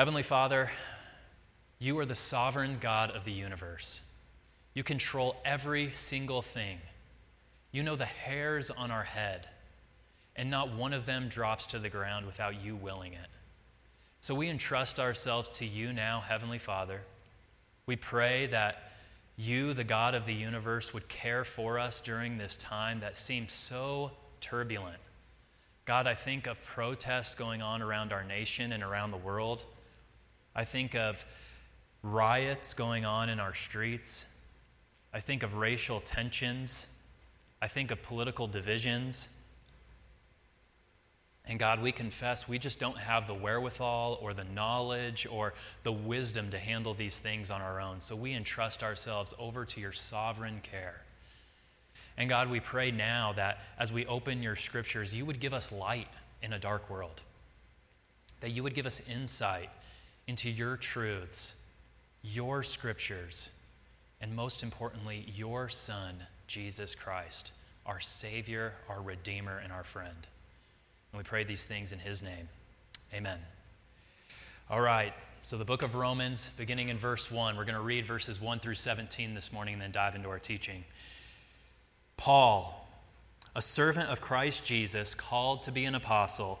Heavenly Father, you are the sovereign God of the universe. You control every single thing. You know the hairs on our head, and not one of them drops to the ground without you willing it. So we entrust ourselves to you now, Heavenly Father. We pray that you, the God of the universe, would care for us during this time that seems so turbulent. God, I think of protests going on around our nation and around the world. I think of riots going on in our streets. I think of racial tensions. I think of political divisions. And God, we confess we just don't have the wherewithal or the knowledge or the wisdom to handle these things on our own. So we entrust ourselves over to your sovereign care. And God, we pray now that as we open your scriptures, you would give us light in a dark world, that you would give us insight into your truths, your scriptures, and most importantly, your Son, Jesus Christ, our Savior, our Redeemer, and our friend. And we pray these things in His name. Amen. All right, so the book of Romans, beginning in verse 1, we're going to read verses 1 through 17 this morning and then dive into our teaching. Paul, a servant of Christ Jesus, called to be an apostle,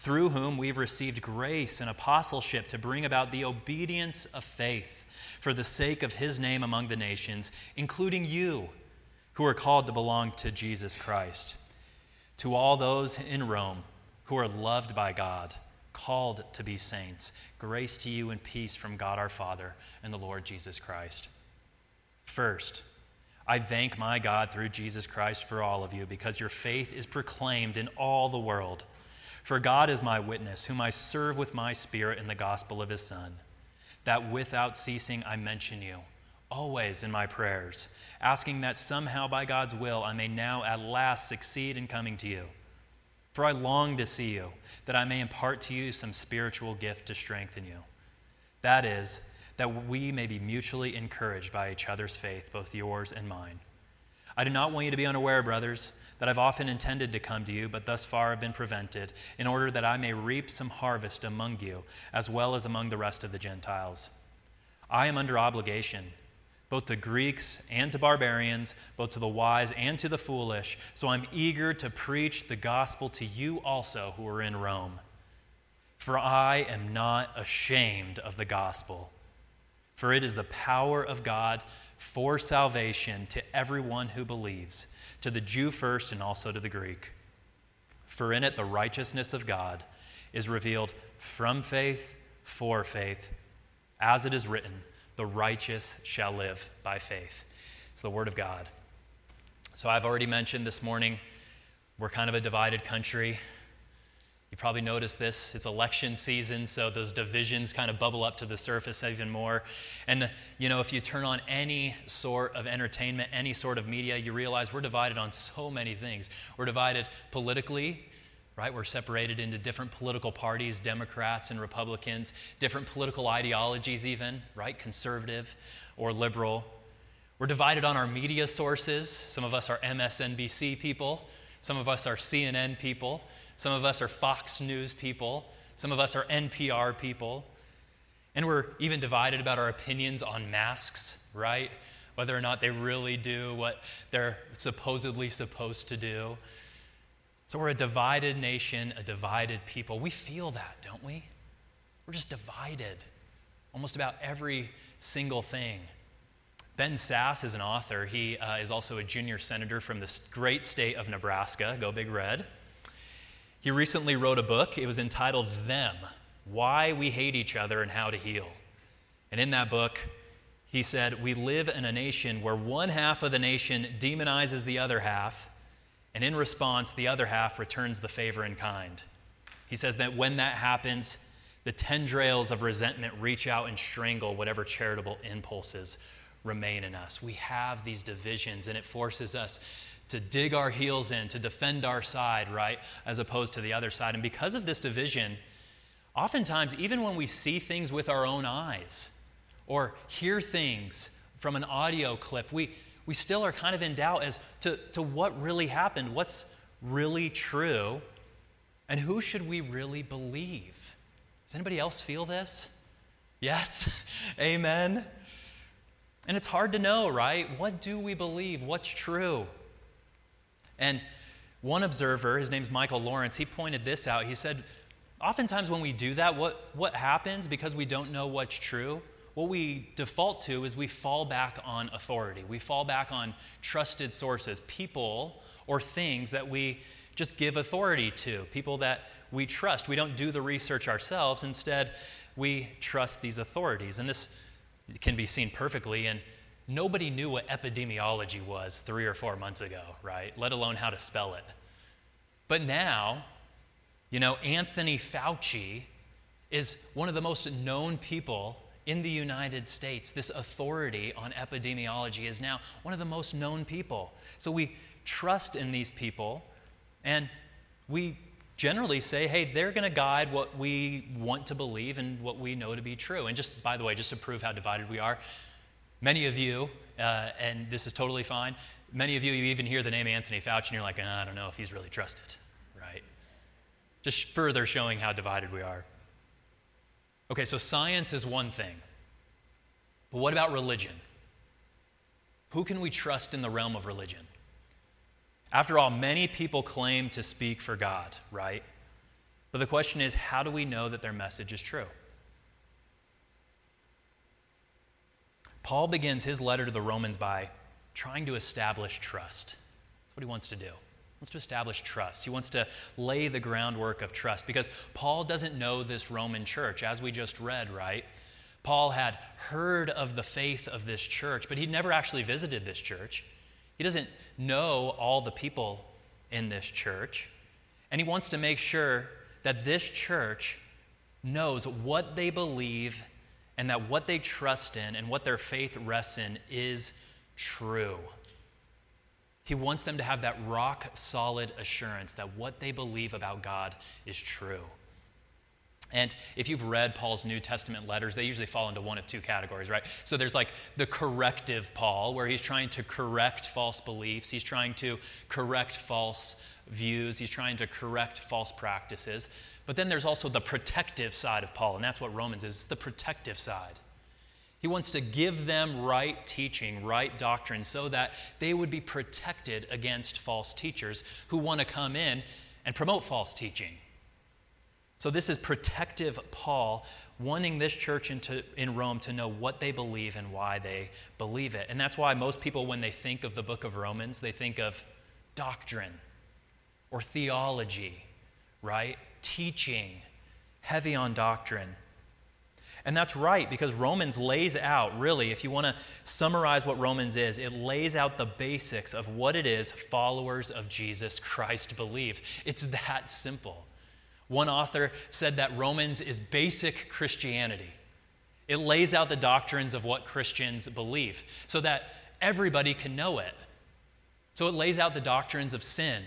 Through whom we've received grace and apostleship to bring about the obedience of faith for the sake of his name among the nations, including you who are called to belong to Jesus Christ. To all those in Rome who are loved by God, called to be saints, Grace to you and peace from God our Father and the Lord Jesus Christ. First, I thank my God through Jesus Christ for all of you because your faith is proclaimed in all the world. For God is my witness, whom I serve with my spirit in the gospel of his Son, that without ceasing I mention you, always in my prayers, asking that somehow by God's will I may now at last succeed in coming to you. For I long to see you, that I may impart to you some spiritual gift to strengthen you. That is, that we may be mutually encouraged by each other's faith, both yours and mine. I do not want you to be unaware, brothers, that I've often intended to come to you, but thus far have been prevented, in order that I may reap some harvest among you, as well as among the rest of the Gentiles. I am under obligation both to Greeks and to barbarians, both to the wise and to the foolish. So I'm eager to preach the gospel to you also who are in Rome. For I am not ashamed of the gospel, for it is the power of God for salvation to everyone who believes, to the Jew first and also to the Greek. For in it the righteousness of God is revealed from faith for faith, as it is written the righteous shall live by faith. It's the word of God. So I've already mentioned this morning, we're kind of a divided country. You probably noticed this. It's election season, so those divisions kind of bubble up to the surface even more. And, you know, if you turn on any sort of entertainment, any sort of media, you realize we're divided on so many things. We're divided politically, right? We're separated into different political parties, Democrats and Republicans, different political ideologies, even, right? Conservative or liberal. We're divided on our media sources. Some of us are MSNBC people, some of us are CNN people, some of us are Fox News people, some of us are NPR people. And we're even divided about our opinions on masks, right? Whether or not they really do what they're supposedly supposed to do. So we're a divided nation, a divided people. We feel that, don't we? We're just divided almost about every single thing. Ben Sasse is an author. He uh, is also a junior senator from this great state of Nebraska. Go Big Red. He recently wrote a book. It was entitled Them Why We Hate Each Other and How to Heal. And in that book, he said, We live in a nation where one half of the nation demonizes the other half and in response, the other half returns the favor in kind. He says that when that happens, the tendrils of resentment reach out and strangle whatever charitable impulses remain in us. We have these divisions, and it forces us to dig our heels in, to defend our side, right, as opposed to the other side. And because of this division, oftentimes, even when we see things with our own eyes or hear things from an audio clip, we, we still are kind of in doubt as to, to what really happened, what's really true, and who should we really believe. Does anybody else feel this? Yes? Amen? And it's hard to know, right? What do we believe? What's true? And one observer, his name's Michael Lawrence, he pointed this out. He said, Oftentimes, when we do that, what, what happens because we don't know what's true? What we default to is we fall back on authority. We fall back on trusted sources, people or things that we just give authority to, people that we trust. We don't do the research ourselves. Instead, we trust these authorities. And this can be seen perfectly in nobody knew what epidemiology was three or four months ago, right? Let alone how to spell it. But now, you know, Anthony Fauci is one of the most known people in the United States. This authority on epidemiology is now one of the most known people. So we trust in these people and we generally say, hey, they're going to guide what we want to believe and what we know to be true. And just, by the way, just to prove how divided we are, Many of you, uh, and this is totally fine, many of you, you even hear the name Anthony Fauci and you're like, ah, I don't know if he's really trusted, right? Just further showing how divided we are. Okay, so science is one thing, but what about religion? Who can we trust in the realm of religion? After all, many people claim to speak for God, right? But the question is, how do we know that their message is true? Paul begins his letter to the Romans by trying to establish trust. That's what he wants to do. He wants to establish trust. He wants to lay the groundwork of trust because Paul doesn't know this Roman church, as we just read, right? Paul had heard of the faith of this church, but he'd never actually visited this church. He doesn't know all the people in this church. And he wants to make sure that this church knows what they believe and that what they trust in and what their faith rests in is true. He wants them to have that rock solid assurance that what they believe about God is true. And if you've read Paul's New Testament letters, they usually fall into one of two categories, right? So there's like the corrective Paul, where he's trying to correct false beliefs, he's trying to correct false views, he's trying to correct false practices. But then there's also the protective side of Paul, and that's what Romans is the protective side. He wants to give them right teaching, right doctrine, so that they would be protected against false teachers who want to come in and promote false teaching. So, this is protective Paul wanting this church into, in Rome to know what they believe and why they believe it. And that's why most people, when they think of the book of Romans, they think of doctrine or theology, right? Teaching, heavy on doctrine. And that's right, because Romans lays out, really, if you want to summarize what Romans is, it lays out the basics of what it is followers of Jesus Christ believe. It's that simple. One author said that Romans is basic Christianity. It lays out the doctrines of what Christians believe so that everybody can know it. So it lays out the doctrines of sin,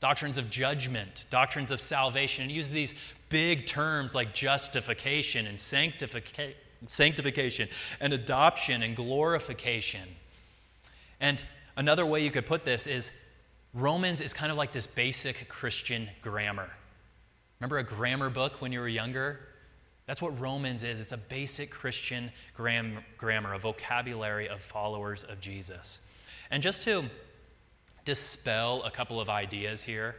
doctrines of judgment, doctrines of salvation, and use these big terms like justification and sanctification, sanctification and adoption and glorification. And another way you could put this is Romans is kind of like this basic Christian grammar. Remember a grammar book when you were younger? That's what Romans is. It's a basic Christian gram- grammar, a vocabulary of followers of Jesus. And just to dispel a couple of ideas here.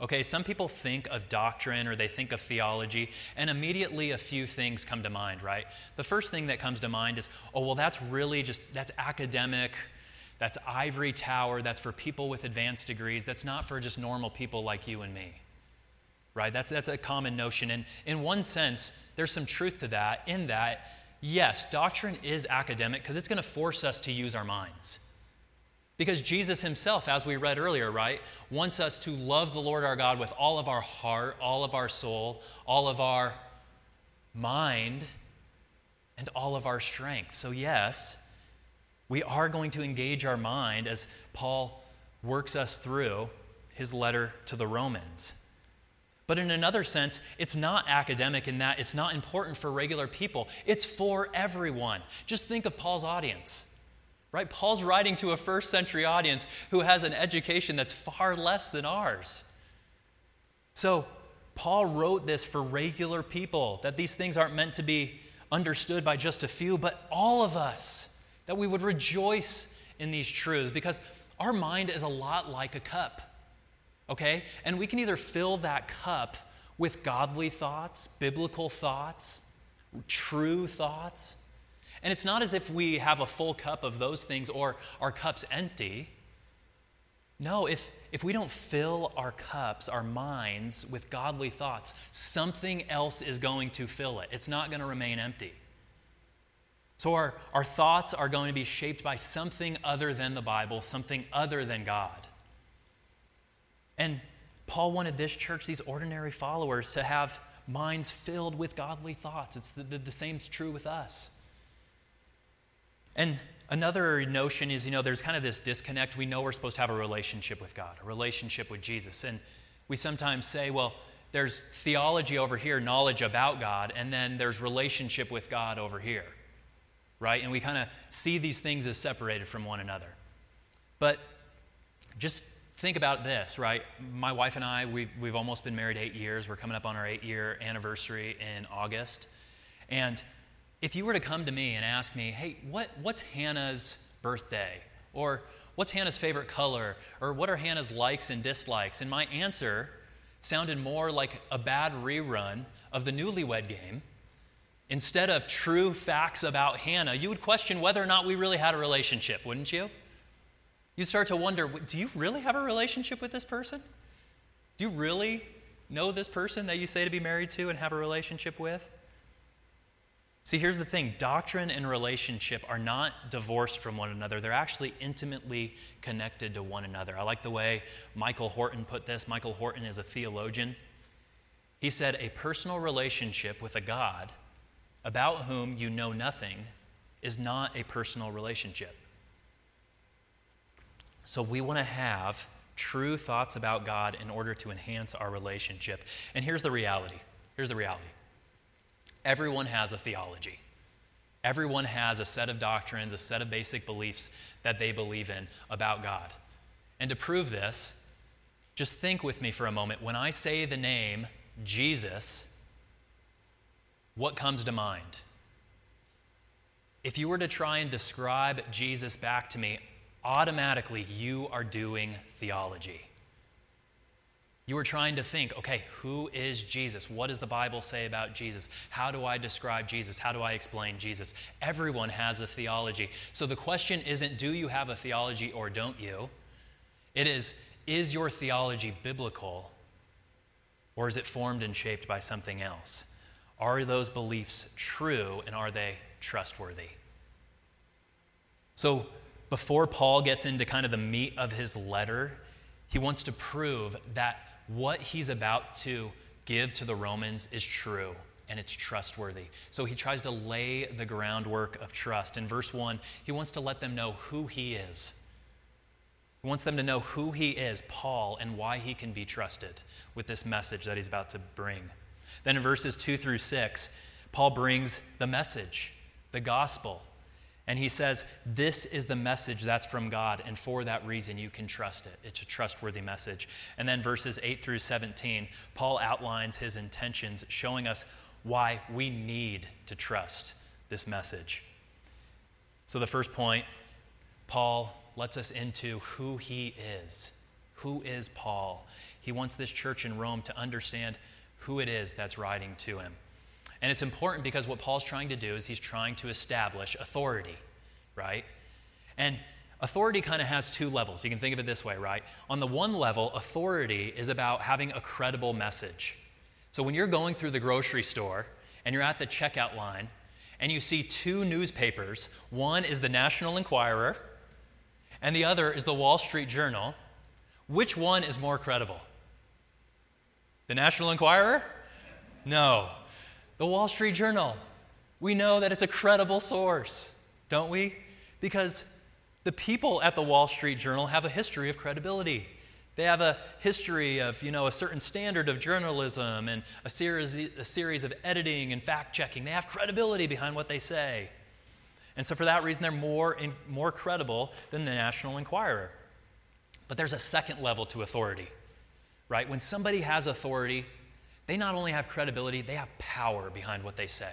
Okay, some people think of doctrine or they think of theology, and immediately a few things come to mind, right? The first thing that comes to mind is, oh, well, that's really just, that's academic, that's ivory tower, that's for people with advanced degrees, that's not for just normal people like you and me, right? That's, that's a common notion. And in one sense, there's some truth to that, in that, yes, doctrine is academic because it's going to force us to use our minds. Because Jesus himself, as we read earlier, right, wants us to love the Lord our God with all of our heart, all of our soul, all of our mind, and all of our strength. So, yes, we are going to engage our mind as Paul works us through his letter to the Romans. But in another sense, it's not academic in that it's not important for regular people. It's for everyone. Just think of Paul's audience, right? Paul's writing to a first century audience who has an education that's far less than ours. So, Paul wrote this for regular people, that these things aren't meant to be understood by just a few, but all of us, that we would rejoice in these truths because our mind is a lot like a cup okay? And we can either fill that cup with godly thoughts, biblical thoughts, true thoughts. And it's not as if we have a full cup of those things or our cup's empty. No, if, if we don't fill our cups, our minds, with godly thoughts, something else is going to fill it. It's not going to remain empty. So our, our thoughts are going to be shaped by something other than the Bible, something other than God. And Paul wanted this church, these ordinary followers, to have minds filled with godly thoughts. It's the, the, the same is true with us. And another notion is, you know, there's kind of this disconnect. We know we're supposed to have a relationship with God, a relationship with Jesus. And we sometimes say, well, there's theology over here, knowledge about God, and then there's relationship with God over here, right? And we kind of see these things as separated from one another. But just think about this, right? My wife and I, we've, we've almost been married eight years. We're coming up on our eight year anniversary in August. And if you were to come to me and ask me, hey, what, what's Hannah's birthday? Or what's Hannah's favorite color? Or what are Hannah's likes and dislikes? And my answer sounded more like a bad rerun of the newlywed game. Instead of true facts about Hannah, you would question whether or not we really had a relationship, wouldn't you? You start to wonder do you really have a relationship with this person? Do you really know this person that you say to be married to and have a relationship with? See, here's the thing doctrine and relationship are not divorced from one another, they're actually intimately connected to one another. I like the way Michael Horton put this. Michael Horton is a theologian. He said, A personal relationship with a God about whom you know nothing is not a personal relationship. So we want to have true thoughts about God in order to enhance our relationship. And here's the reality. Here's the reality. Everyone has a theology. Everyone has a set of doctrines, a set of basic beliefs that they believe in about God. And to prove this, just think with me for a moment. When I say the name Jesus, what comes to mind? If you were to try and describe Jesus back to me, automatically you are doing theology. You are trying to think, okay, who is Jesus? What does the Bible say about Jesus? How do I describe Jesus? How do I explain Jesus? Everyone has a theology. So the question isn't, do you have a theology or don't you? It is, is your theology biblical or is it formed and shaped by something else? Are those beliefs true and are they trustworthy? So, before Paul gets into kind of the meat of his letter, he wants to prove that what he's about to give to the Romans is true and it's trustworthy. So he tries to lay the groundwork of trust. In verse 1, he wants to let them know who he is. He wants them to know who he is, Paul, and why he can be trusted with this message that he's about to bring. Then in verses 2 through 6, Paul brings the message, the gospel. And he says, This is the message that's from God, and for that reason you can trust it. It's a trustworthy message. And then verses 8 through 17, Paul outlines his intentions, showing us why we need to trust this message. So, the first point, Paul lets us into who he is. Who is Paul? He wants this church in Rome to understand who it is that's writing to him. And it's important because what Paul's trying to do is he's trying to establish authority, right? And authority kind of has two levels. You can think of it this way, right? On the one level, authority is about having a credible message. So when you're going through the grocery store and you're at the checkout line and you see two newspapers, one is the National Enquirer and the other is the Wall Street Journal, which one is more credible? The National Enquirer? No, the Wall Street Journal. We know that it's a credible source, don't we? Because The people at the Wall Street Journal have a history of credibility. They have a history of, you know, a certain standard of journalism and a series, a series of editing and fact checking. They have credibility behind what they say. And so, for that reason, they're more, in, more credible than the National Enquirer. But there's a second level to authority, right? When somebody has authority, they not only have credibility, they have power behind what they say.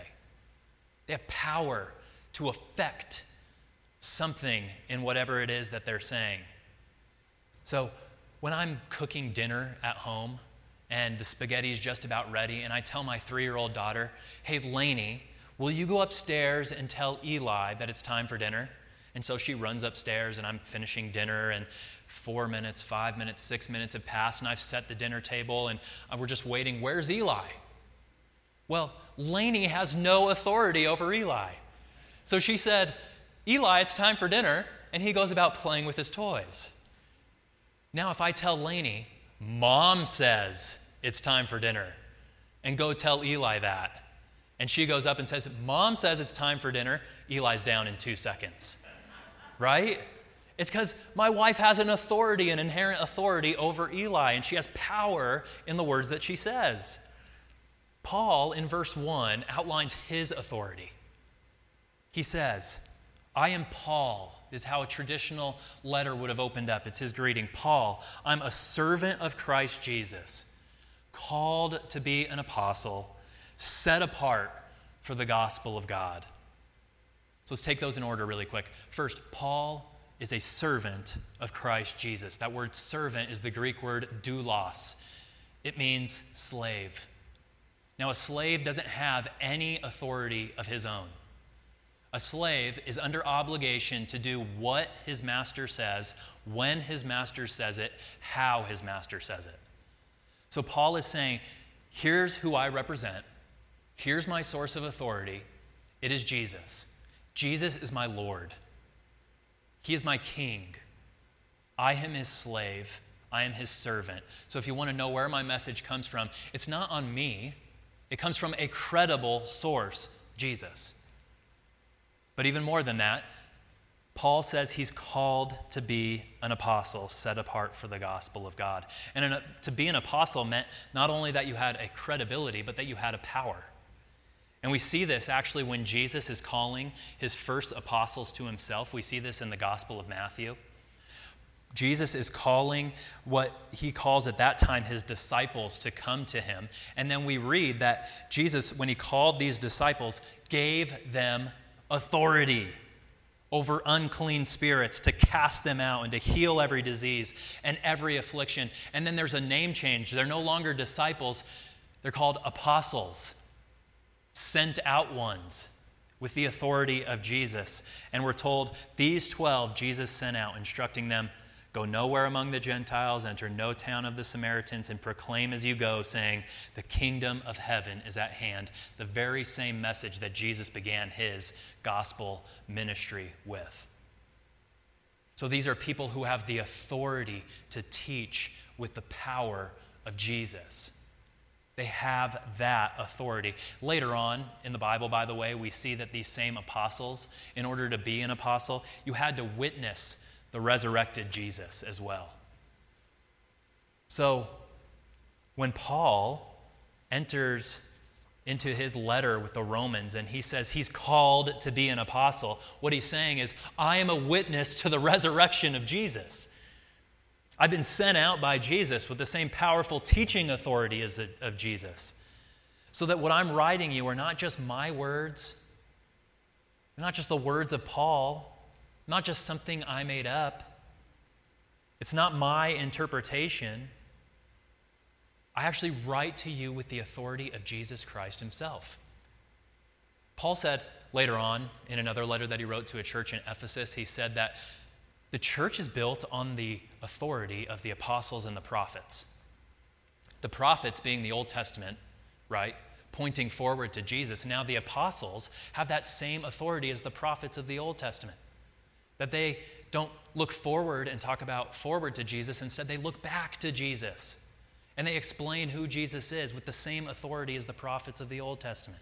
They have power to affect something in whatever it is that they're saying. So, when I'm cooking dinner at home and the spaghetti is just about ready, and I tell my three year old daughter, Hey, Lainey, will you go upstairs and tell Eli that it's time for dinner? And so she runs upstairs, and I'm finishing dinner, and four minutes, five minutes, six minutes have passed, and I've set the dinner table, and uh, we're just waiting. Where's Eli? Well, Lainey has no authority over Eli. So she said, Eli, it's time for dinner, and he goes about playing with his toys. Now, if I tell Lainey, Mom says it's time for dinner, and go tell Eli that, and she goes up and says, Mom says it's time for dinner, Eli's down in two seconds. Right? It's because my wife has an authority, an inherent authority over Eli, and she has power in the words that she says. Paul, in verse 1, outlines his authority. He says, I am Paul is how a traditional letter would have opened up. It's his greeting Paul, I'm a servant of Christ Jesus, called to be an apostle, set apart for the gospel of God. So let's take those in order really quick. First, Paul is a servant of Christ Jesus. That word servant is the Greek word doulos, it means slave. Now, a slave doesn't have any authority of his own. A slave is under obligation to do what his master says, when his master says it, how his master says it. So Paul is saying, here's who I represent, here's my source of authority. It is Jesus. Jesus is my Lord. He is my king. I am his slave. I am his servant. So if you want to know where my message comes from, it's not on me, it comes from a credible source, Jesus. But even more than that, Paul says he's called to be an apostle set apart for the gospel of God. And to be an apostle meant not only that you had a credibility, but that you had a power. And we see this actually when Jesus is calling his first apostles to himself. We see this in the Gospel of Matthew. Jesus is calling what he calls at that time his disciples to come to him. And then we read that Jesus, when he called these disciples, gave them authority over unclean spirits to cast them out and to heal every disease and every affliction. And then there's a name change. They're no longer disciples, they're called apostles, sent out ones with the authority of Jesus. And we're told these 12 Jesus sent out, instructing them Go nowhere among the Gentiles, enter no town of the Samaritans, and proclaim as you go, saying, The kingdom of heaven is at hand. The very same message that Jesus began his gospel ministry with. So these are people who have the authority to teach with the power of Jesus. They have that authority. Later on in the Bible, by the way, we see that these same apostles, in order to be an apostle, you had to witness the resurrected Jesus as well. So, when Paul enters into his letter with the Romans and he says he's called to be an apostle, what he's saying is, I am a witness to the resurrection of Jesus. I've been sent out by Jesus with the same powerful teaching authority as the, of Jesus. So that what I'm writing you are not just my words, not just the words of Paul, not just something I made up. It's not my interpretation. I actually write to you with the authority of Jesus Christ himself. Paul said later on in another letter that he wrote to a church in Ephesus, he said that the church is built on the authority of the apostles and the prophets. The prophets being the Old Testament, right? Pointing forward to Jesus. Now the apostles have that same authority as the prophets of the Old Testament. That they don't look forward and talk about forward to Jesus. Instead, they look back to Jesus. And they explain who Jesus is with the same authority as the prophets of the Old Testament.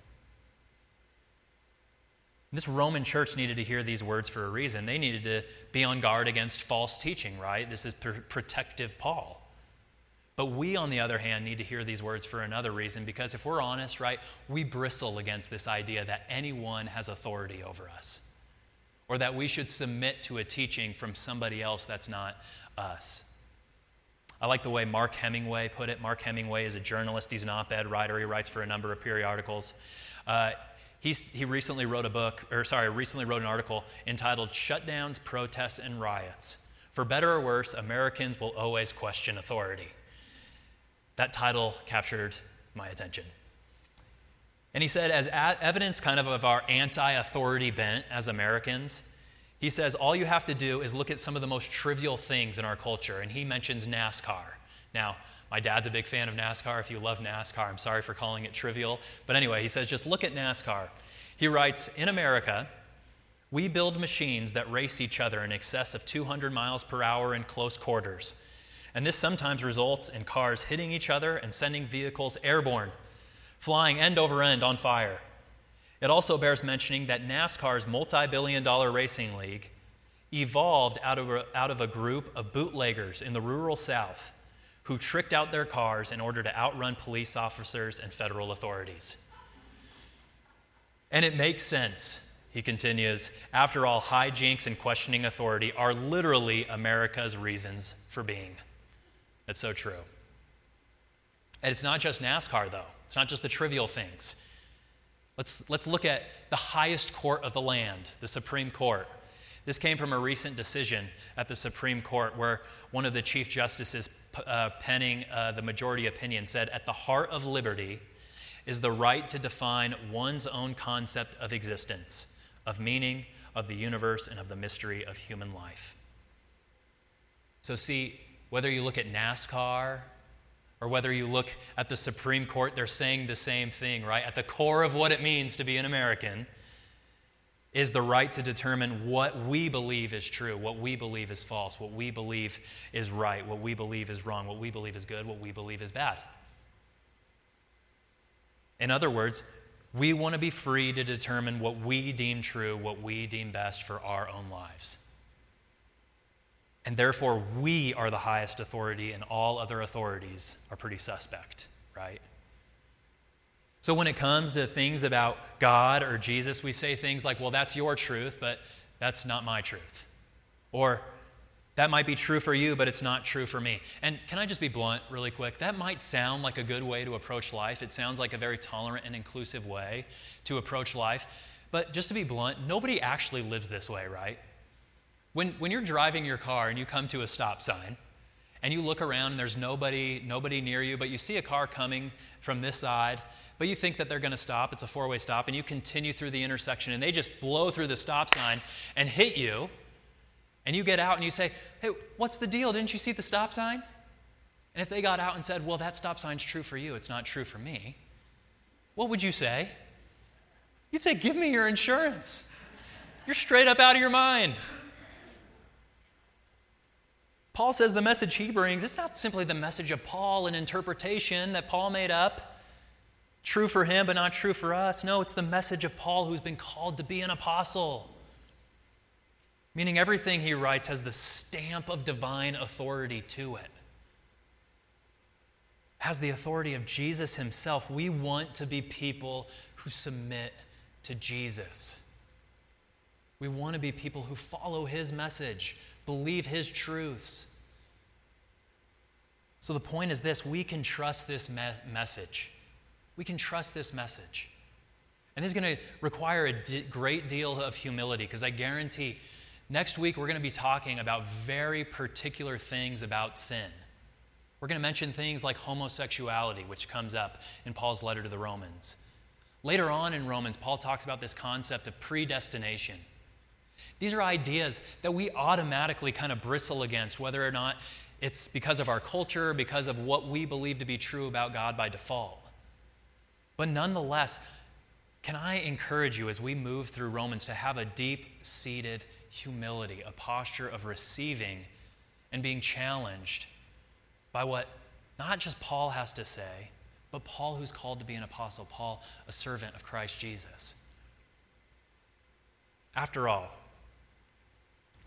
This Roman church needed to hear these words for a reason. They needed to be on guard against false teaching, right? This is pr- protective Paul. But we, on the other hand, need to hear these words for another reason because if we're honest, right, we bristle against this idea that anyone has authority over us or that we should submit to a teaching from somebody else that's not us. I like the way Mark Hemingway put it. Mark Hemingway is a journalist, he's an op ed writer, he writes for a number of periodicals. Uh, He's, he recently wrote a book, or sorry, recently wrote an article entitled Shutdowns, Protests, and Riots. For better or worse, Americans will always question authority. That title captured my attention. And he said, as a- evidence kind of of our anti authority bent as Americans, he says, all you have to do is look at some of the most trivial things in our culture. And he mentions NASCAR. Now, my dad's a big fan of NASCAR. If you love NASCAR, I'm sorry for calling it trivial. But anyway, he says just look at NASCAR. He writes In America, we build machines that race each other in excess of 200 miles per hour in close quarters. And this sometimes results in cars hitting each other and sending vehicles airborne, flying end over end on fire. It also bears mentioning that NASCAR's multi billion dollar racing league evolved out of, a, out of a group of bootleggers in the rural South who tricked out their cars in order to outrun police officers and federal authorities. And it makes sense, he continues. After all, hijinks and questioning authority are literally America's reasons for being. That's so true. And it's not just NASCAR, though, it's not just the trivial things. Let's, let's look at the highest court of the land, the Supreme Court. This came from a recent decision at the Supreme Court where one of the Chief Justices uh, penning uh, the majority opinion, said, At the heart of liberty is the right to define one's own concept of existence, of meaning, of the universe, and of the mystery of human life. So, see, whether you look at NASCAR or whether you look at the Supreme Court, they're saying the same thing, right? At the core of what it means to be an American is the right to determine what we believe is true, what we believe is false, what we believe is right, what we believe is wrong, what we believe is good, what we believe is bad. In other words, we want to be free to determine what we deem true, what we deem best for our own lives. And therefore, we are the highest authority, and all other authorities are pretty suspect, right? So when it comes to things about God or Jesus, we say things like, well, that's your truth, but that's not my truth. Or that might be true for you, but it's not true for me. And can I just be blunt really quick? That might sound like a good way to approach life. It sounds like a very tolerant and inclusive way to approach life. But just to be blunt, nobody actually lives this way, right? When, when you're driving your car and you come to a stop sign, and you look around and there's nobody, nobody near you, but you see a car coming from this side, but you think that they're going to stop. It's a four way stop, and you continue through the intersection, and they just blow through the stop sign and hit you. And you get out and you say, Hey, what's the deal? Didn't you see the stop sign? And if they got out and said, Well, that stop sign's true for you, it's not true for me, what would you say? You'd say, Give me your insurance. You're straight up out of your mind. Paul says the message he brings, it's not simply the message of Paul, an interpretation that Paul made up true for him but not true for us. No, it's the message of Paul who's been called to be an apostle. Meaning everything he writes has the stamp of divine authority to it. Has the authority of Jesus himself. We want to be people who submit to Jesus. We want to be people who follow his message, believe his truths. So the point is this we can trust this me- message we can trust this message. And this is going to require a d- great deal of humility because I guarantee next week we're going to be talking about very particular things about sin. We're going to mention things like homosexuality, which comes up in Paul's letter to the Romans. Later on in Romans, Paul talks about this concept of predestination. These are ideas that we automatically kind of bristle against, whether or not it's because of our culture, because of what we believe to be true about God by default. But nonetheless, can I encourage you as we move through Romans to have a deep seated humility, a posture of receiving and being challenged by what not just Paul has to say, but Paul, who's called to be an apostle, Paul, a servant of Christ Jesus. After all,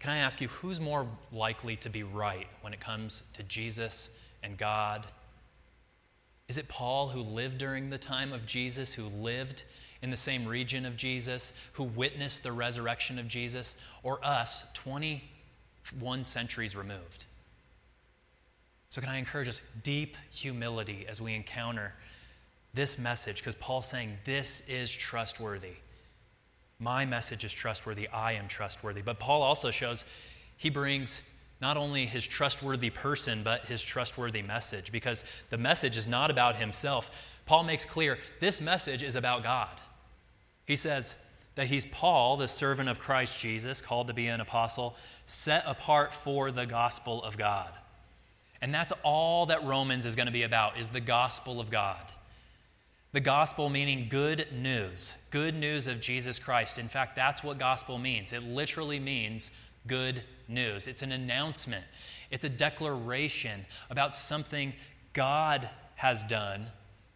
can I ask you, who's more likely to be right when it comes to Jesus and God? Is it Paul who lived during the time of Jesus, who lived in the same region of Jesus, who witnessed the resurrection of Jesus, or us 21 centuries removed? So, can I encourage us deep humility as we encounter this message? Because Paul's saying this is trustworthy. My message is trustworthy. I am trustworthy. But Paul also shows he brings not only his trustworthy person, but his trustworthy message, because the message is not about himself. Paul makes clear this message is about God. He says that he's Paul, the servant of Christ Jesus, called to be an apostle, set apart for the gospel of God. And that's all that Romans is going to be about is the gospel of God. The gospel meaning good news, good news of Jesus Christ. In fact, that's what gospel means. It literally means good news. It's an announcement, it's a declaration about something God has done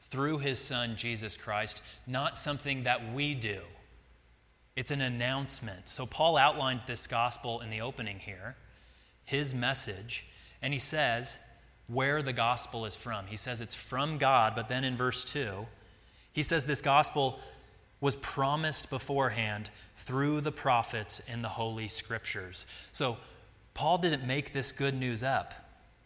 through his son, Jesus Christ, not something that we do. It's an announcement. So, Paul outlines this gospel in the opening here, his message, and he says where the gospel is from. He says it's from God, but then in verse 2, he says this gospel was promised beforehand through the prophets in the Holy Scriptures. So, Paul didn't make this good news up.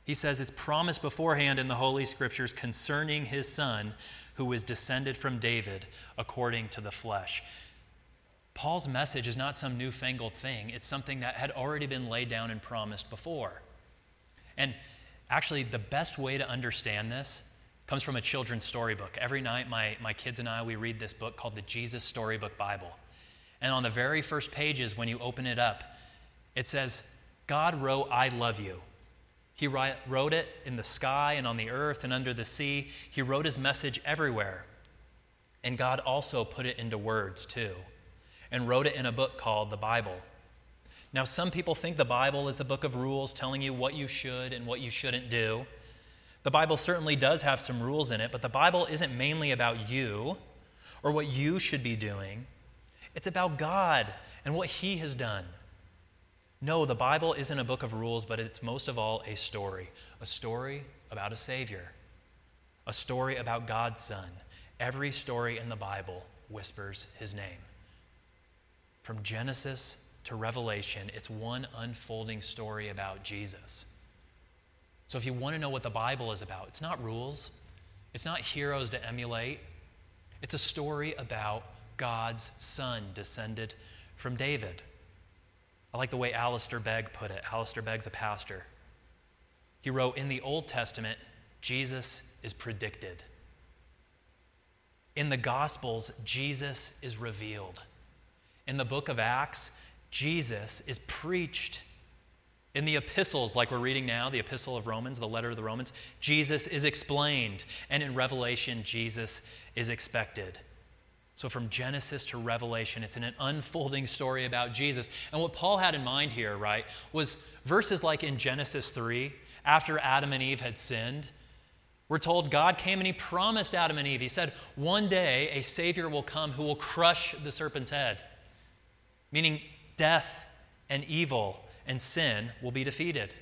He says it's promised beforehand in the Holy Scriptures concerning his son, who was descended from David according to the flesh. Paul's message is not some newfangled thing, it's something that had already been laid down and promised before. And actually, the best way to understand this comes from a children's storybook. Every night, my, my kids and I, we read this book called the Jesus Storybook Bible. And on the very first pages, when you open it up, it says, God wrote, I love you. He wrote it in the sky and on the earth and under the sea. He wrote his message everywhere. And God also put it into words, too, and wrote it in a book called the Bible. Now, some people think the Bible is a book of rules telling you what you should and what you shouldn't do. The Bible certainly does have some rules in it, but the Bible isn't mainly about you or what you should be doing. It's about God and what He has done. No, the Bible isn't a book of rules, but it's most of all a story a story about a Savior, a story about God's Son. Every story in the Bible whispers His name. From Genesis to Revelation, it's one unfolding story about Jesus. So if you want to know what the Bible is about, it's not rules, it's not heroes to emulate. It's a story about God's Son descended from David. I like the way Alistair Begg put it. Alistair Begg's a pastor. He wrote In the Old Testament, Jesus is predicted. In the Gospels, Jesus is revealed. In the book of Acts, Jesus is preached. In the epistles, like we're reading now, the epistle of Romans, the letter of the Romans, Jesus is explained. And in Revelation, Jesus is expected. So, from Genesis to Revelation, it's an unfolding story about Jesus. And what Paul had in mind here, right, was verses like in Genesis 3, after Adam and Eve had sinned. We're told God came and He promised Adam and Eve, He said, One day a Savior will come who will crush the serpent's head, meaning death and evil and sin will be defeated.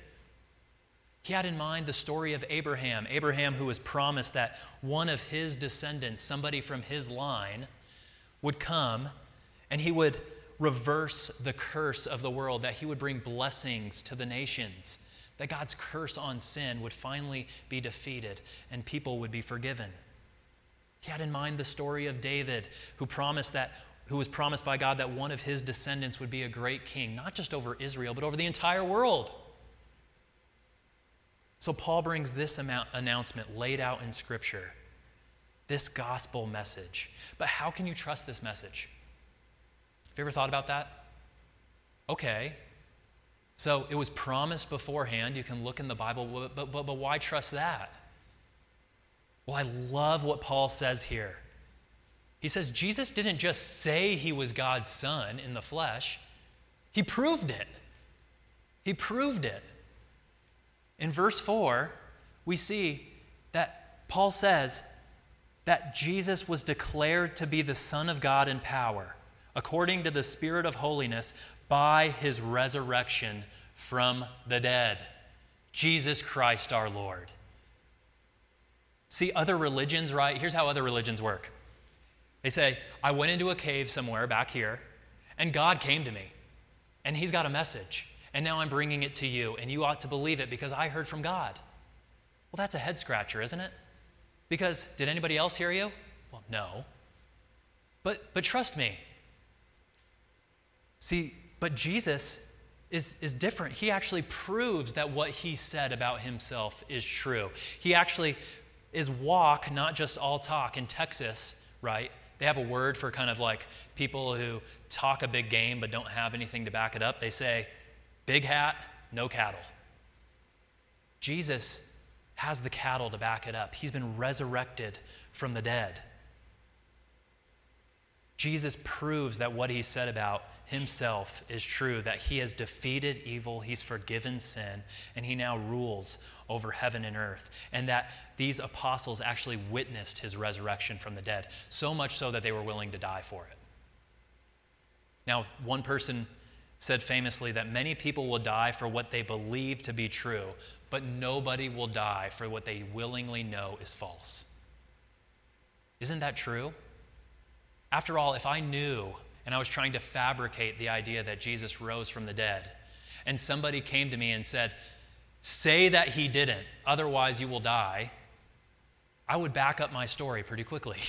He had in mind the story of Abraham, Abraham who was promised that one of his descendants, somebody from his line, would come and he would reverse the curse of the world, that he would bring blessings to the nations, that God's curse on sin would finally be defeated and people would be forgiven. He had in mind the story of David, who promised that who was promised by God that one of his descendants would be a great king, not just over Israel, but over the entire world. So Paul brings this announcement laid out in Scripture, this gospel message. But how can you trust this message? Have you ever thought about that? Okay. So it was promised beforehand. You can look in the Bible, but, but, but why trust that? Well, I love what Paul says here. He says Jesus didn't just say he was God's son in the flesh, he proved it. He proved it. In verse 4, we see that Paul says that Jesus was declared to be the Son of God in power, according to the Spirit of holiness, by his resurrection from the dead. Jesus Christ our Lord. See, other religions, right? Here's how other religions work they say, I went into a cave somewhere back here, and God came to me, and He's got a message, and now I'm bringing it to you, and you ought to believe it because I heard from God. Well, that's a head scratcher, isn't it? Because did anybody else hear you? Well, no. But, but trust me. See, but Jesus is, is different. He actually proves that what he said about himself is true. He actually is walk, not just all talk. In Texas, right? They have a word for kind of like people who talk a big game but don't have anything to back it up. They say, big hat, no cattle. Jesus has the cattle to back it up. He's been resurrected from the dead. Jesus proves that what he said about himself is true, that he has defeated evil, he's forgiven sin, and he now rules over heaven and earth. And that these apostles actually witnessed his resurrection from the dead, so much so that they were willing to die for it. Now, one person said famously that many people will die for what they believe to be true, but nobody will die for what they willingly know is false. Isn't that true? After all, if I knew and I was trying to fabricate the idea that Jesus rose from the dead, and somebody came to me and said, Say that he didn't, otherwise you will die, I would back up my story pretty quickly.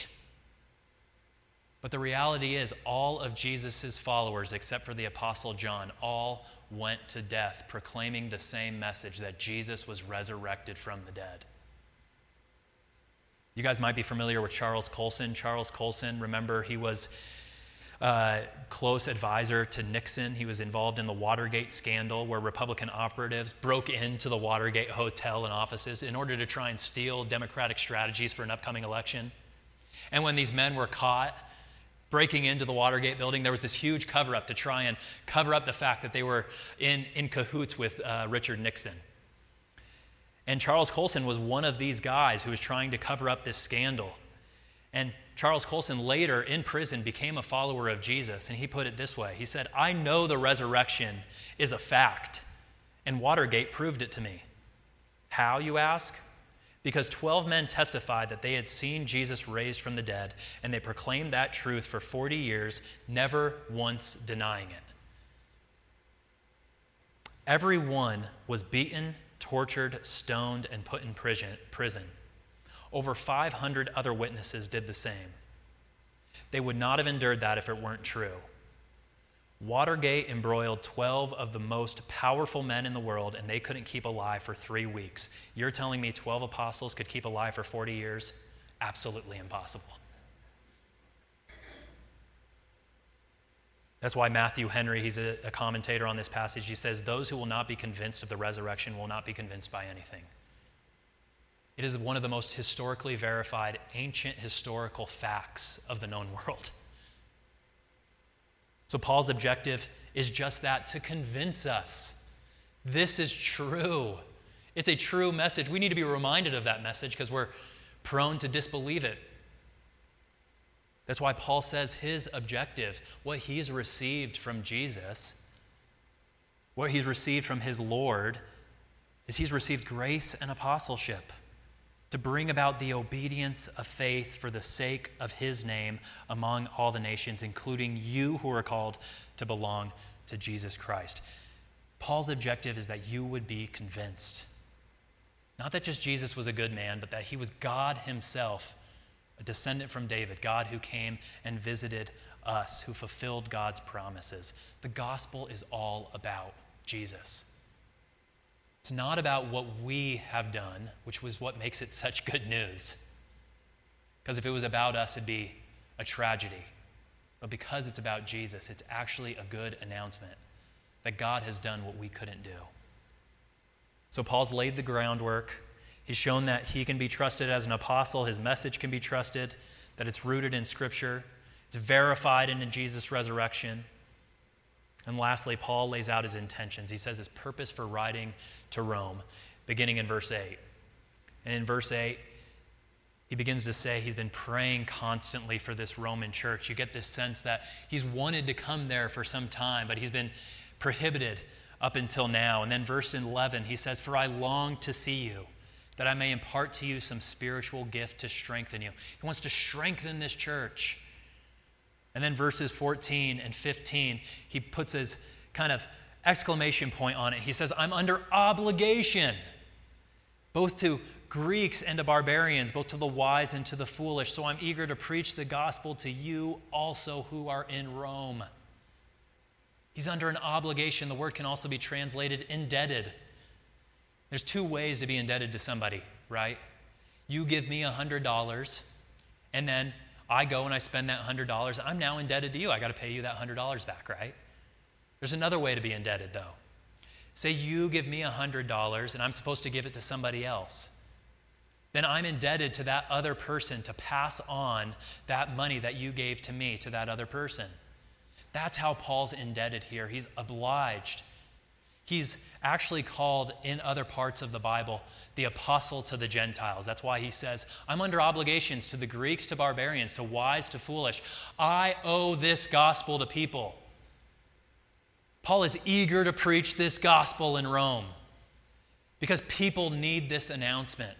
But the reality is, all of Jesus' followers, except for the Apostle John, all went to death proclaiming the same message that Jesus was resurrected from the dead. You guys might be familiar with Charles Colson. Charles Colson, remember, he was a close advisor to Nixon. He was involved in the Watergate scandal, where Republican operatives broke into the Watergate hotel and offices in order to try and steal Democratic strategies for an upcoming election. And when these men were caught, breaking into the Watergate building, there was this huge cover up to try and cover up the fact that they were in, in cahoots with uh, Richard Nixon. And Charles Colson was one of these guys who was trying to cover up this scandal. And Charles Colson later in prison became a follower of Jesus, and he put it this way He said, I know the resurrection is a fact, and Watergate proved it to me. How, you ask? Because 12 men testified that they had seen Jesus raised from the dead, and they proclaimed that truth for 40 years, never once denying it. Every one was beaten, tortured, stoned, and put in prison. Over 500 other witnesses did the same. They would not have endured that if it weren't true. Watergate embroiled 12 of the most powerful men in the world, and they couldn't keep alive for three weeks. You're telling me 12 apostles could keep alive for 40 years? Absolutely impossible. That's why Matthew Henry, he's a, a, commentator on this passage, he says, Those who will not be convinced of the resurrection will not be convinced by anything. It is one of the most historically verified ancient historical facts of the known world. So, Paul's objective is just that to convince us this is true. It's a true message. We need to be reminded of that message because we're prone to disbelieve it. That's why Paul says his objective, what he's received from Jesus, what he's received from his Lord, is he's received grace and apostleship to bring about the obedience of faith for the sake of his name among all the nations, including you who are called to belong to Jesus Christ. Paul's objective is that you would be convinced. Not that just Jesus was a good man, but that he was God himself, a descendant from David, God who came and visited us, who fulfilled God's promises. The gospel is all about Jesus. It's not about what we have done, which was what makes it such good news. Because if it was about us, it'd be a tragedy. But because it's about Jesus, it's actually a good announcement that God has done what we couldn't do. So Paul's laid the groundwork. He's shown that he can be trusted as an apostle, his message can be trusted, that it's rooted in Scripture, it's verified in Jesus' resurrection. And lastly, Paul lays out his intentions. He says his purpose for writing to Rome, beginning in verse 8. And in verse 8, he begins to say he's been praying constantly for this Roman church. You get this sense that he's wanted to come there for some time, but he's been prohibited up until now. And then, verse 11, he says, For I long to see you, that I may impart to you some spiritual gift to strengthen you. He wants to strengthen this church. And then, verses 14 and 15, he puts his kind of exclamation point on it. He says, I'm under obligation, both to Greeks and to barbarians, both to the wise and to the foolish. So I'm eager to preach the gospel to you also who are in Rome. He's under an obligation. The word can also be translated indebted. There's two ways to be indebted to somebody, right? You give me $100, and then I go and I spend that $100. I'm now indebted to you. I got to pay you that $100 back, right? There's another way to be indebted, though. Say you give me $100 and I'm supposed to give it to somebody else then I'm indebted to that other person to pass on that money that you gave to me to that other person. That's how Paul's indebted here. He's obliged. He's actually called in other parts of the Bible the apostle to the Gentiles. That's why he says, I'm under obligations to the Greeks, to barbarians, to wise, to foolish. I owe this gospel to people. Paul is eager to preach this gospel in Rome because people need this announcement.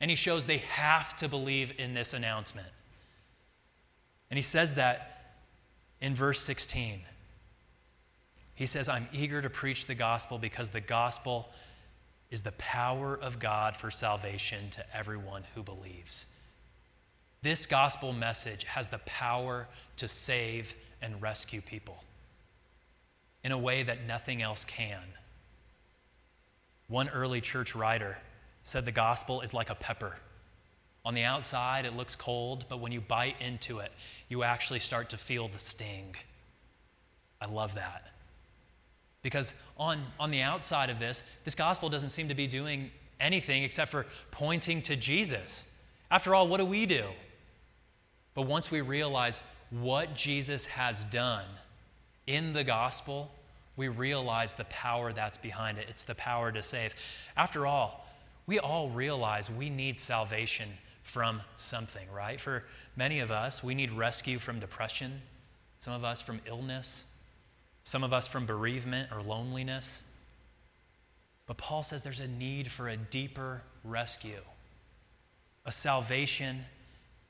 And he shows they have to believe in this announcement. And he says that in verse 16. He says, I'm eager to preach the gospel because the gospel is the power of God for salvation to everyone who believes. This gospel message has the power to save and rescue people in a way that nothing else can. One early church writer said the gospel is like a pepper. On the outside, it looks cold, but when you bite into it, you actually start to feel the sting. I love that. Because on, on the outside of this, this gospel doesn't seem to be doing anything except for pointing to Jesus. After all, what do we do? But once we realize what Jesus has done in the gospel, we realize the power that's behind it. It's the power to save. After all, we all realize we need salvation from something, right? For many of us, we need rescue from depression, some of us from illness, some of us from bereavement or loneliness. But Paul says there's a need for a deeper rescue, a salvation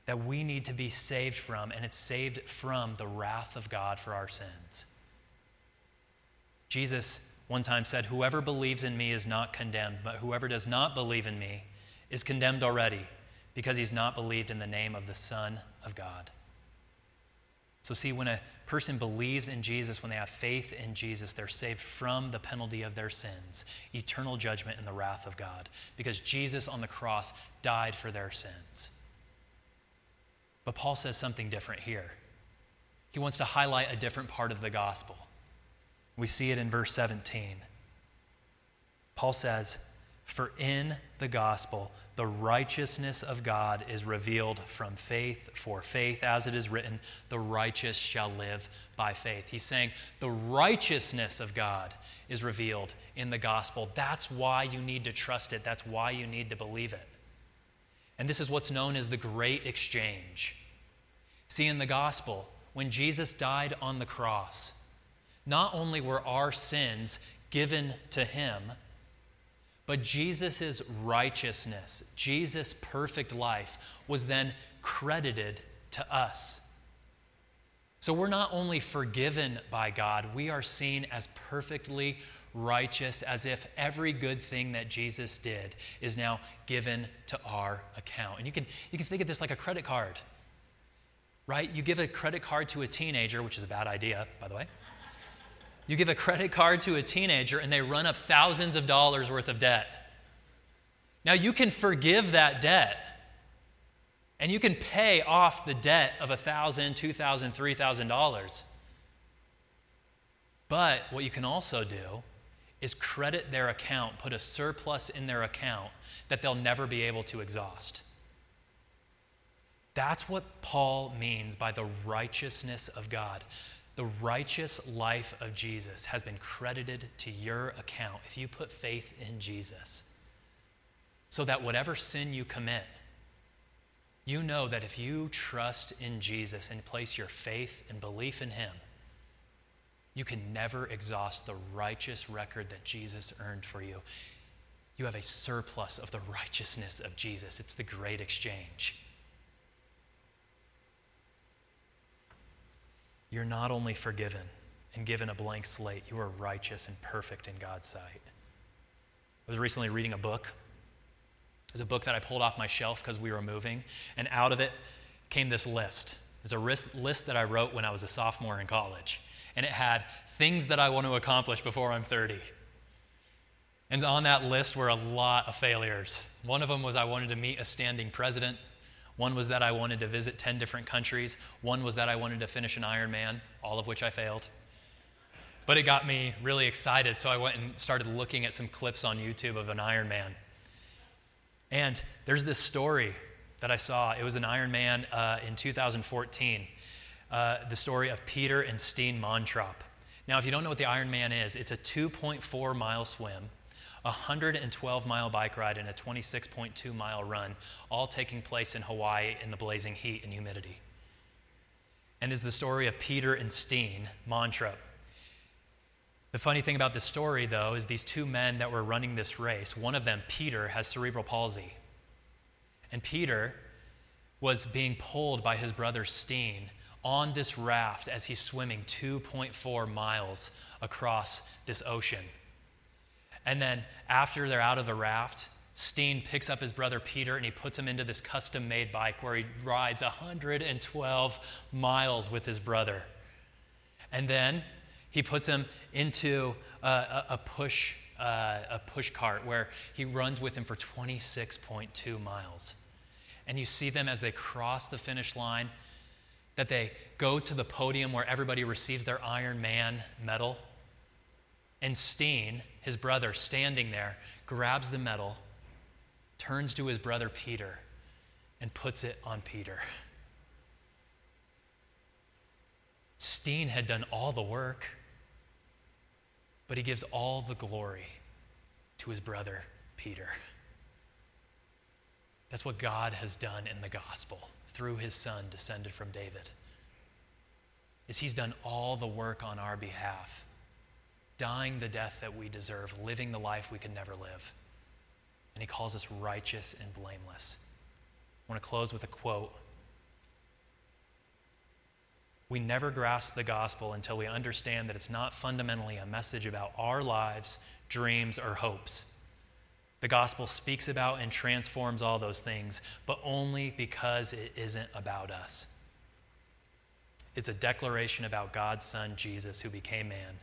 that we need to be saved from, and it's saved from the wrath of God for our sins. Jesus one time said, Whoever believes in me is not condemned, but whoever does not believe in me is condemned already because he's not believed in the name of the Son of God. So, see, when a person believes in Jesus, when they have faith in Jesus, they're saved from the penalty of their sins, eternal judgment, and the wrath of God, because Jesus on the cross died for their sins. But Paul says something different here. He wants to highlight a different part of the gospel. We see it in verse 17. Paul says, For in the gospel, the righteousness of God is revealed from faith for faith, as it is written, the righteous shall live by faith. He's saying the righteousness of God is revealed in the gospel. That's why you need to trust it, that's why you need to believe it. And this is what's known as the great exchange. See, in the gospel, when Jesus died on the cross, not only were our sins given to him, but Jesus' righteousness, Jesus' perfect life, was then credited to us. So we're not only forgiven by God, we are seen as perfectly righteous, as if every good thing that Jesus did is now given to our account. And you can, you can think of this like a credit card, right? You give a credit card to a teenager, which is a bad idea, by the way. You give a credit card to a teenager and they run up thousands of dollars worth of debt. Now you can forgive that debt and you can pay off the debt of $1,000, $2,000, $3,000. But what you can also do is credit their account, put a surplus in their account that they'll never be able to exhaust. That's what Paul means by the righteousness of God. The righteous life of Jesus has been credited to your account if you put faith in Jesus. So that whatever sin you commit, you know that if you trust in Jesus and place your faith and belief in Him, you can never exhaust the righteous record that Jesus earned for you. You have a surplus of the righteousness of Jesus. It's the great exchange. You're not only forgiven and given a blank slate, you are righteous and perfect in God's sight. I was recently reading a book it was a book that I pulled off my shelf because we were moving, and out of it came this list. It was a list that I wrote when I was a sophomore in college, and it had things that I want to accomplish before I'm 30. And on that list were a lot of failures. One of them was I wanted to meet a standing president. One was that I wanted to visit 10 different countries. One was that I wanted to finish an Ironman, all of which I failed. But it got me really excited, so I went and started looking at some clips on YouTube of an Ironman. And there's this story that I saw. It was an Ironman uh, in 2014. Uh, the story of Peter and Steen Montrop. Now, if you don't know what the Ironman is, it's a 2.4 mile swim, a 112 mile bike ride, and a 26.2 mile run, all taking place in Hawaii in the blazing heat and humidity. And is the story of Peter and Steen Mantra. The funny thing about this story, though, is these two men that were running this race, one of them, Peter, has cerebral palsy. And Peter was being pulled by his brother Steen on this raft as he's swimming 2.4 miles across this ocean. And then after they're out of the raft, Steen picks up his brother Peter and he puts him into this custom made bike where he rides 112 miles with his brother. And then he puts him into a, a push, uh, a push cart where he runs with him for 26.2 miles. And you see them as they cross the finish line, that they go to the podium where everybody receives their Iron Man medal. And Steen, his brother, standing there, grabs the medal, turns to his brother Peter, and puts it on Peter. Steen had done all the work but he gives all the glory to his brother Peter. That's what God has done in the gospel through his son descended from David. Is he's done all the work on our behalf, dying the death that we deserve, living the life we could never live. And he calls us righteous and blameless. I want to close with a quote we never grasp the gospel until we understand that it's not fundamentally a message about our lives, dreams, or hopes. The gospel speaks about and transforms all those things, but only because it isn't about us. It's a declaration about God's Son, Jesus, who became man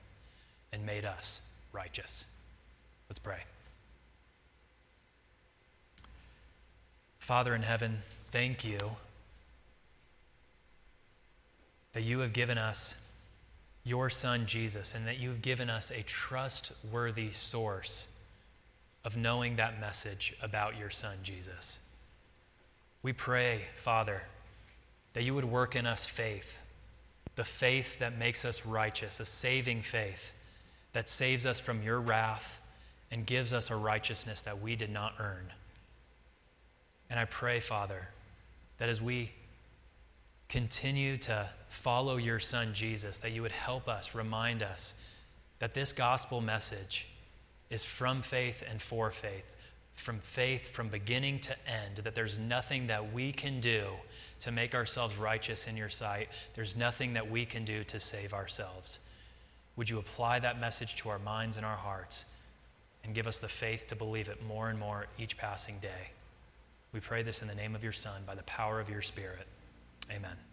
and made us righteous. Let's pray. Father in heaven, thank you that you have given us your Son, Jesus, and that you've given us a trustworthy source of knowing that message about your Son, Jesus. We pray, Father, that you would work in us faith, the faith that makes us righteous, a saving faith that saves us from your wrath and gives us a righteousness that we did not earn. And I pray, Father, that as we continue to follow your son Jesus, that you would help us, remind us that this gospel message is from faith and for faith, from faith from beginning to end, that there's nothing that we can do to make ourselves righteous in your sight. There's nothing that we can do to save ourselves. Would you apply that message to our minds and our hearts and give us the faith to believe it more and more each passing day? We pray this in the name of your Son, by the power of your Spirit. Amen.